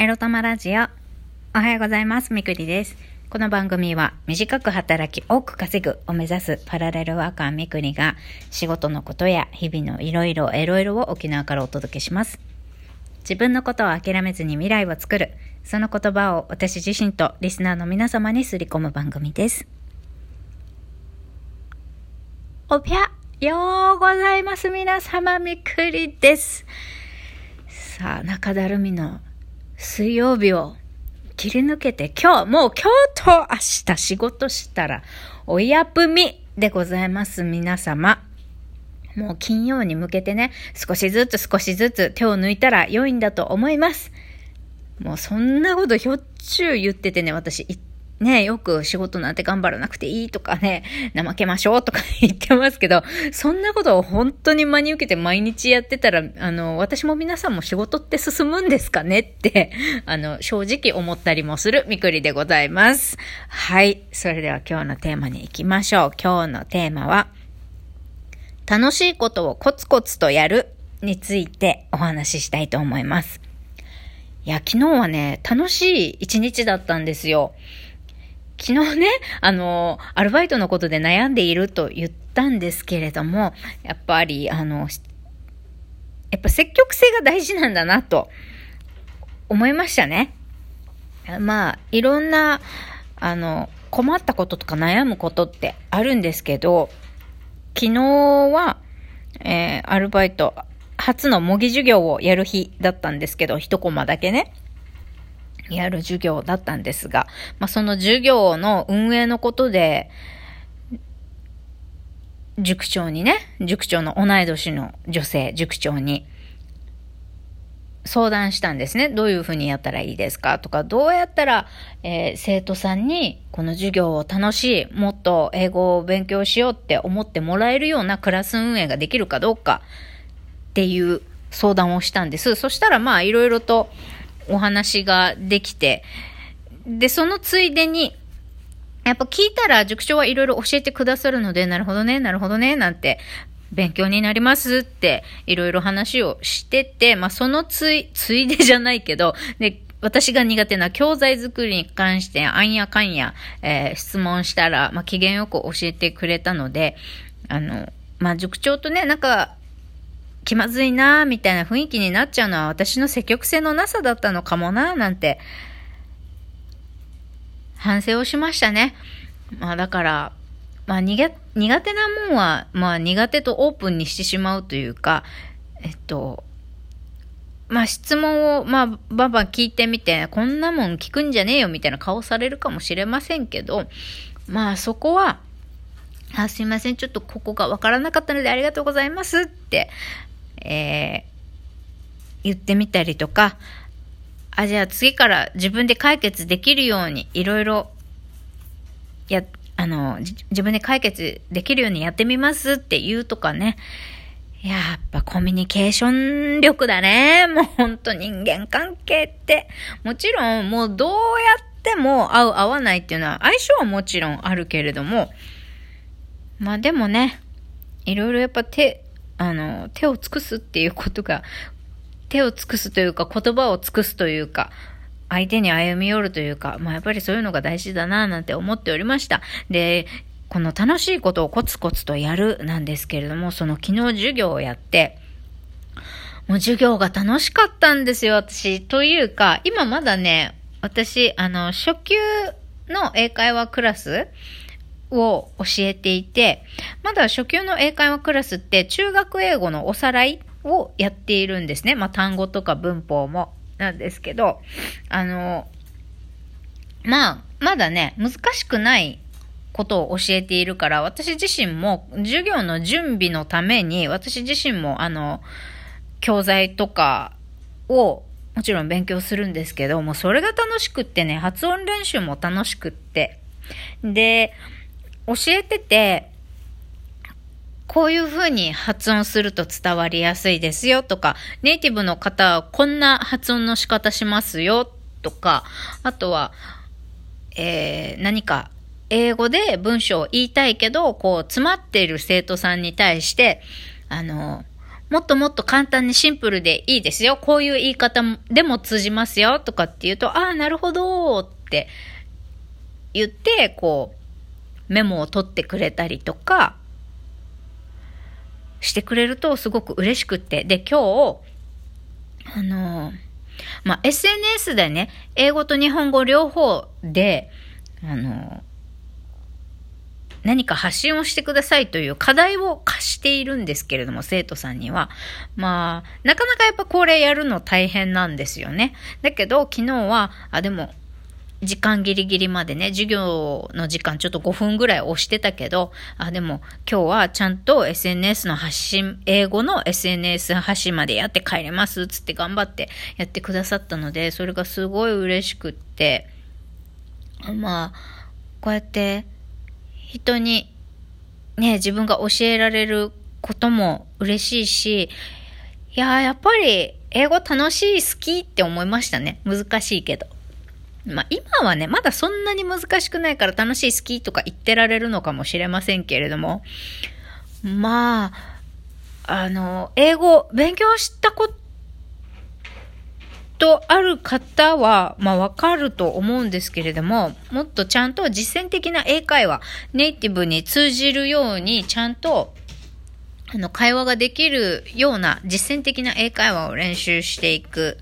エロ玉ラジオ。おはようございます。みくりです。この番組は短く働き多く稼ぐを目指すパラレルワーカーみくりが仕事のことや日々のいろいろエロいろを沖縄からお届けします。自分のことを諦めずに未来を作る。その言葉を私自身とリスナーの皆様にすり込む番組です。おぴゃようございます。皆様みくりです。さあ、中だるみの水曜日を切り抜けて今日、もう今日と明日仕事したらおやぷみでございます皆様。もう金曜に向けてね、少しずつ少しずつ手を抜いたら良いんだと思います。もうそんなことひょっちゅう言っててね、私、ね、よく仕事なんて頑張らなくていいとかね、怠けましょうとか 言ってますけど、そんなことを本当に真に受けて毎日やってたら、あの、私も皆さんも仕事って進むんですかねって、あの、正直思ったりもするみくりでございます。はい。それでは今日のテーマに行きましょう。今日のテーマは、楽しいことをコツコツとやるについてお話ししたいと思います。いや、昨日はね、楽しい一日だったんですよ。昨日ね、あの、アルバイトのことで悩んでいると言ったんですけれども、やっぱり、あの、やっぱ積極性が大事なんだなと思いましたね。まあ、いろんな、あの、困ったこととか悩むことってあるんですけど、昨日は、えー、アルバイト、初の模擬授業をやる日だったんですけど、一コマだけね。やる授業だったんですが、まあ、その授業の運営のことで、塾長にね、塾長の同い年の女性、塾長に相談したんですね。どういうふうにやったらいいですか？とか、どうやったら、えー、生徒さんにこの授業を楽しい、もっと英語を勉強しようって思ってもらえるようなクラス運営ができるかどうかっていう相談をしたんです。そしたらまあいろいろとお話ができて、で、そのついでに、やっぱ聞いたら塾長はいろいろ教えてくださるので、なるほどね、なるほどね、なんて、勉強になりますって、いろいろ話をしてて、まあそのつい、ついでじゃないけど、で、私が苦手な教材作りに関して、あんやかんや、えー、質問したら、まあ機嫌よく教えてくれたので、あの、まあ塾長とね、なんか、気まずいなみたいな雰囲気になっちゃうのは私の積極性のなさだったのかもななんて反省をしましたね。まあだから、まあ苦苦手なもんは、まあ苦手とオープンにしてしまうというか、えっと、まあ質問を、まあバンバン聞いてみて、こんなもん聞くんじゃねえよみたいな顔されるかもしれませんけど、まあそこは、あ、すいません、ちょっとここがわからなかったのでありがとうございますって、えー、言ってみたりとか、あ、じゃあ次から自分で解決できるようにいろいろ、や、あの、自分で解決できるようにやってみますって言うとかね。やっぱコミュニケーション力だね。もうほんと人間関係って。もちろんもうどうやっても合う合わないっていうのは相性はもちろんあるけれども、まあでもね、いろいろやっぱ手、あの、手を尽くすっていうことが、手を尽くすというか、言葉を尽くすというか、相手に歩み寄るというか、まあやっぱりそういうのが大事だななんて思っておりました。で、この楽しいことをコツコツとやるなんですけれども、その昨日授業をやって、もう授業が楽しかったんですよ、私。というか、今まだね、私、あの、初級の英会話クラスを教えていて、まだ初級の英会話クラスって中学英語のおさらいをやっているんですね。まあ単語とか文法もなんですけど、あの、まあ、まだね、難しくないことを教えているから、私自身も授業の準備のために、私自身もあの、教材とかをもちろん勉強するんですけど、もうそれが楽しくってね、発音練習も楽しくって。で、教えてて、こういう風に発音すると伝わりやすいですよとか、ネイティブの方はこんな発音の仕方しますよとか、あとは、えー、何か英語で文章を言いたいけど、こう詰まっている生徒さんに対して、あの、もっともっと簡単にシンプルでいいですよ。こういう言い方でも通じますよ。とかって言うと、ああ、なるほどって言って、こう、メモを取ってくれたりとか、してくれるとすごく嬉しくって。で、今日、あの、まあ、SNS でね、英語と日本語両方で、あの、何か発信をしてくださいという課題を課しているんですけれども、生徒さんには。まあ、なかなかやっぱこれやるの大変なんですよね。だけど、昨日は、あ、でも、時間ギリギリまでね、授業の時間ちょっと5分ぐらい押してたけど、あ、でも今日はちゃんと SNS の発信、英語の SNS 発信までやって帰れますつって頑張ってやってくださったので、それがすごい嬉しくって、まあ、こうやって人にね、自分が教えられることも嬉しいし、いややっぱり英語楽しい、好きって思いましたね。難しいけど。まあ今はね、まだそんなに難しくないから楽しい好きとか言ってられるのかもしれませんけれども、まあ、あの、英語勉強したことある方は、まあわかると思うんですけれども、もっとちゃんと実践的な英会話、ネイティブに通じるようにちゃんとあの、会話ができるような実践的な英会話を練習していく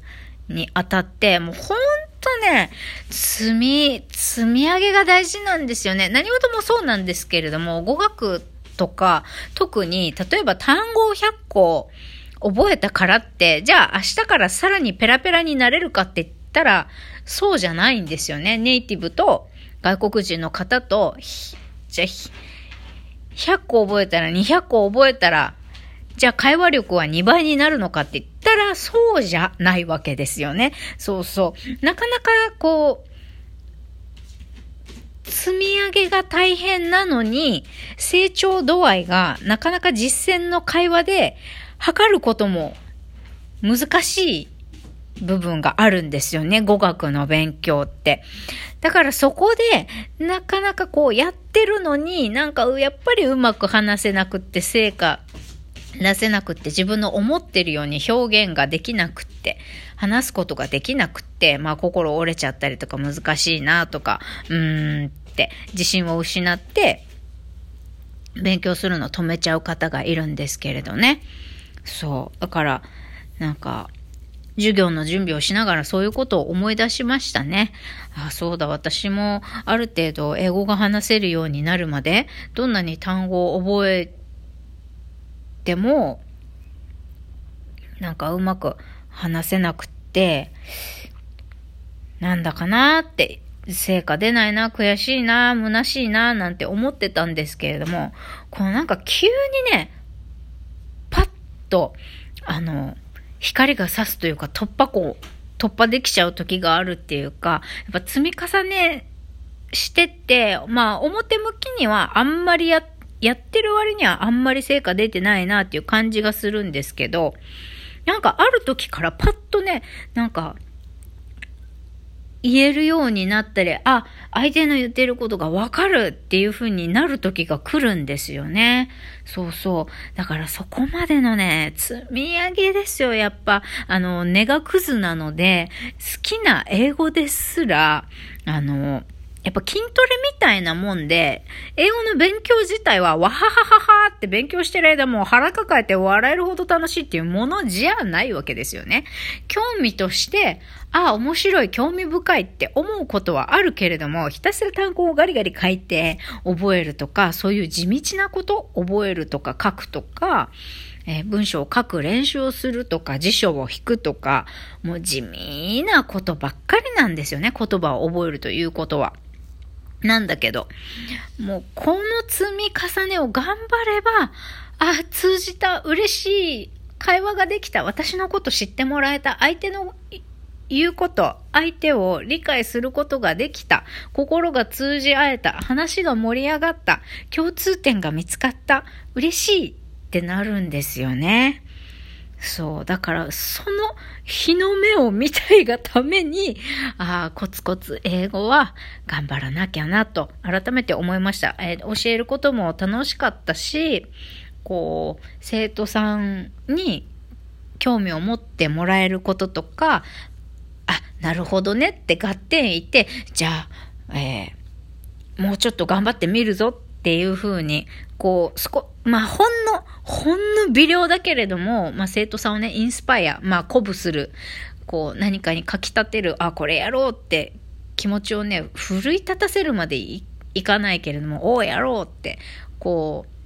にあたって、もう本とね、積み、積み上げが大事なんですよね。何事もそうなんですけれども、語学とか、特に、例えば単語を100個覚えたからって、じゃあ明日からさらにペラペラになれるかって言ったら、そうじゃないんですよね。ネイティブと外国人の方と、じゃあ、100個覚えたら200個覚えたら、じゃあ会話力は2倍になるのかって言ったらそうじゃないわけですよね。そうそう。なかなかこう、積み上げが大変なのに、成長度合いがなかなか実践の会話で測ることも難しい部分があるんですよね。語学の勉強って。だからそこで、なかなかこうやってるのに、なんかやっぱりうまく話せなくって成果出せなくって自分の思ってるように表現ができなくって話すことができなくってまあ心折れちゃったりとか難しいなとかうーんって自信を失って勉強するの止めちゃう方がいるんですけれどね。そう。だからなんか授業の準備をしながらそういうことを思い出しましたね。あ、そうだ、私もある程度英語が話せるようになるまで、どんなに単語を覚えても、なんかうまく話せなくって、なんだかなって、成果出ないな、悔しいな、虚しいな、なんて思ってたんですけれども、このなんか急にね、パッと、あの、光が差すというか突破口、突破できちゃう時があるっていうか、やっぱ積み重ねしてって、まあ表向きにはあんまりやって、やってる割にはあんまり成果出てないなっていう感じがするんですけど、なんかある時からパッとね、なんか、言えるようになったり、あ、相手の言ってることがわかるっていう風になる時が来るんですよね。そうそう。だからそこまでのね、積み上げですよ。やっぱ、あの、根がクズなので、好きな英語ですら、あの、やっぱ筋トレみたいなもんで、英語の勉強自体はわははははって勉強してる間も腹抱えて笑えるほど楽しいっていうものじゃないわけですよね。興味として、ああ、面白い、興味深いって思うことはあるけれども、ひたすら単語をガリガリ書いて覚えるとか、そういう地道なこと覚えるとか書くとか、え、文章を書く練習をするとか、辞書を引くとか、もう地味なことばっかりなんですよね。言葉を覚えるということは。なんだけど、もうこの積み重ねを頑張れば、あ、通じた、嬉しい、会話ができた、私のこと知ってもらえた、相手の言うこと、相手を理解することができた、心が通じ合えた、話が盛り上がった、共通点が見つかった、嬉しいってなるんですよね。そう。だから、その日の目を見たいがために、ああ、コツコツ英語は頑張らなきゃなと、改めて思いました。えー、教えることも楽しかったし、こう、生徒さんに興味を持ってもらえることとか、あ、なるほどねって合点いて、じゃあ、えー、もうちょっと頑張ってみるぞっていうふうに、こう、そこ、まあ、ほんの、ほんの微量だけれども、まあ、生徒さんをね、インスパイア、まあ、鼓舞する、こう、何かにかき立てる、あ、これやろうって気持ちをね、奮い立たせるまでいかないけれども、おう、やろうって、こう、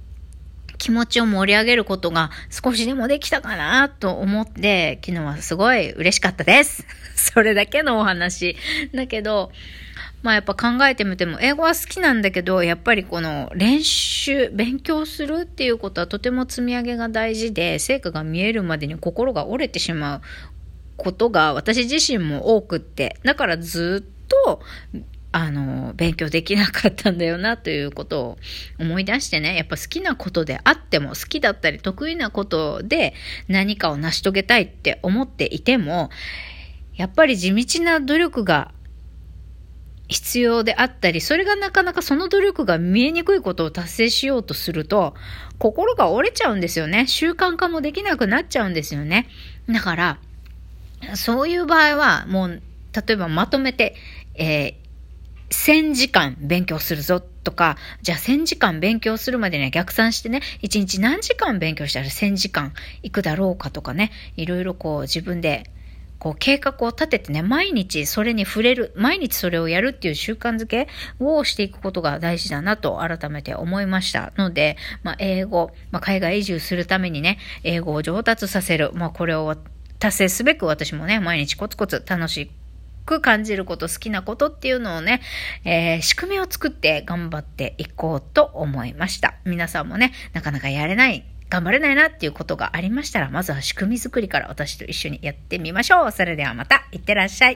気持ちを盛り上げることが少しでもできたかなと思って、昨日はすごい嬉しかったです。それだけのお話。だけど、まあやっぱ考えてみても、英語は好きなんだけど、やっぱりこの練習、勉強するっていうことはとても積み上げが大事で、成果が見えるまでに心が折れてしまうことが私自身も多くって、だからずっとあの、勉強できなかったんだよなということを思い出してね、やっぱ好きなことであっても、好きだったり得意なことで何かを成し遂げたいって思っていても、やっぱり地道な努力が必要であったり、それがなかなかその努力が見えにくいことを達成しようとすると、心が折れちゃうんですよね。習慣化もできなくなっちゃうんですよね。だから、そういう場合は、もう、例えばまとめて、えー1000時間勉強するぞとか、じゃあ1000時間勉強するまでには逆算してね、1日何時間勉強したら1000時間いくだろうかとかね、いろいろこう自分でこう計画を立ててね、毎日それに触れる、毎日それをやるっていう習慣づけをしていくことが大事だなと改めて思いましたので、まあ、英語、まあ、海外移住するためにね、英語を上達させる、まあ、これを達成すべく私もね、毎日コツコツ楽しいく感じること、好きなことっていうのをね、えー、仕組みを作って頑張っていこうと思いました。皆さんもね、なかなかやれない、頑張れないなっていうことがありましたら、まずは仕組み作りから私と一緒にやってみましょう。それではまた、いってらっしゃい。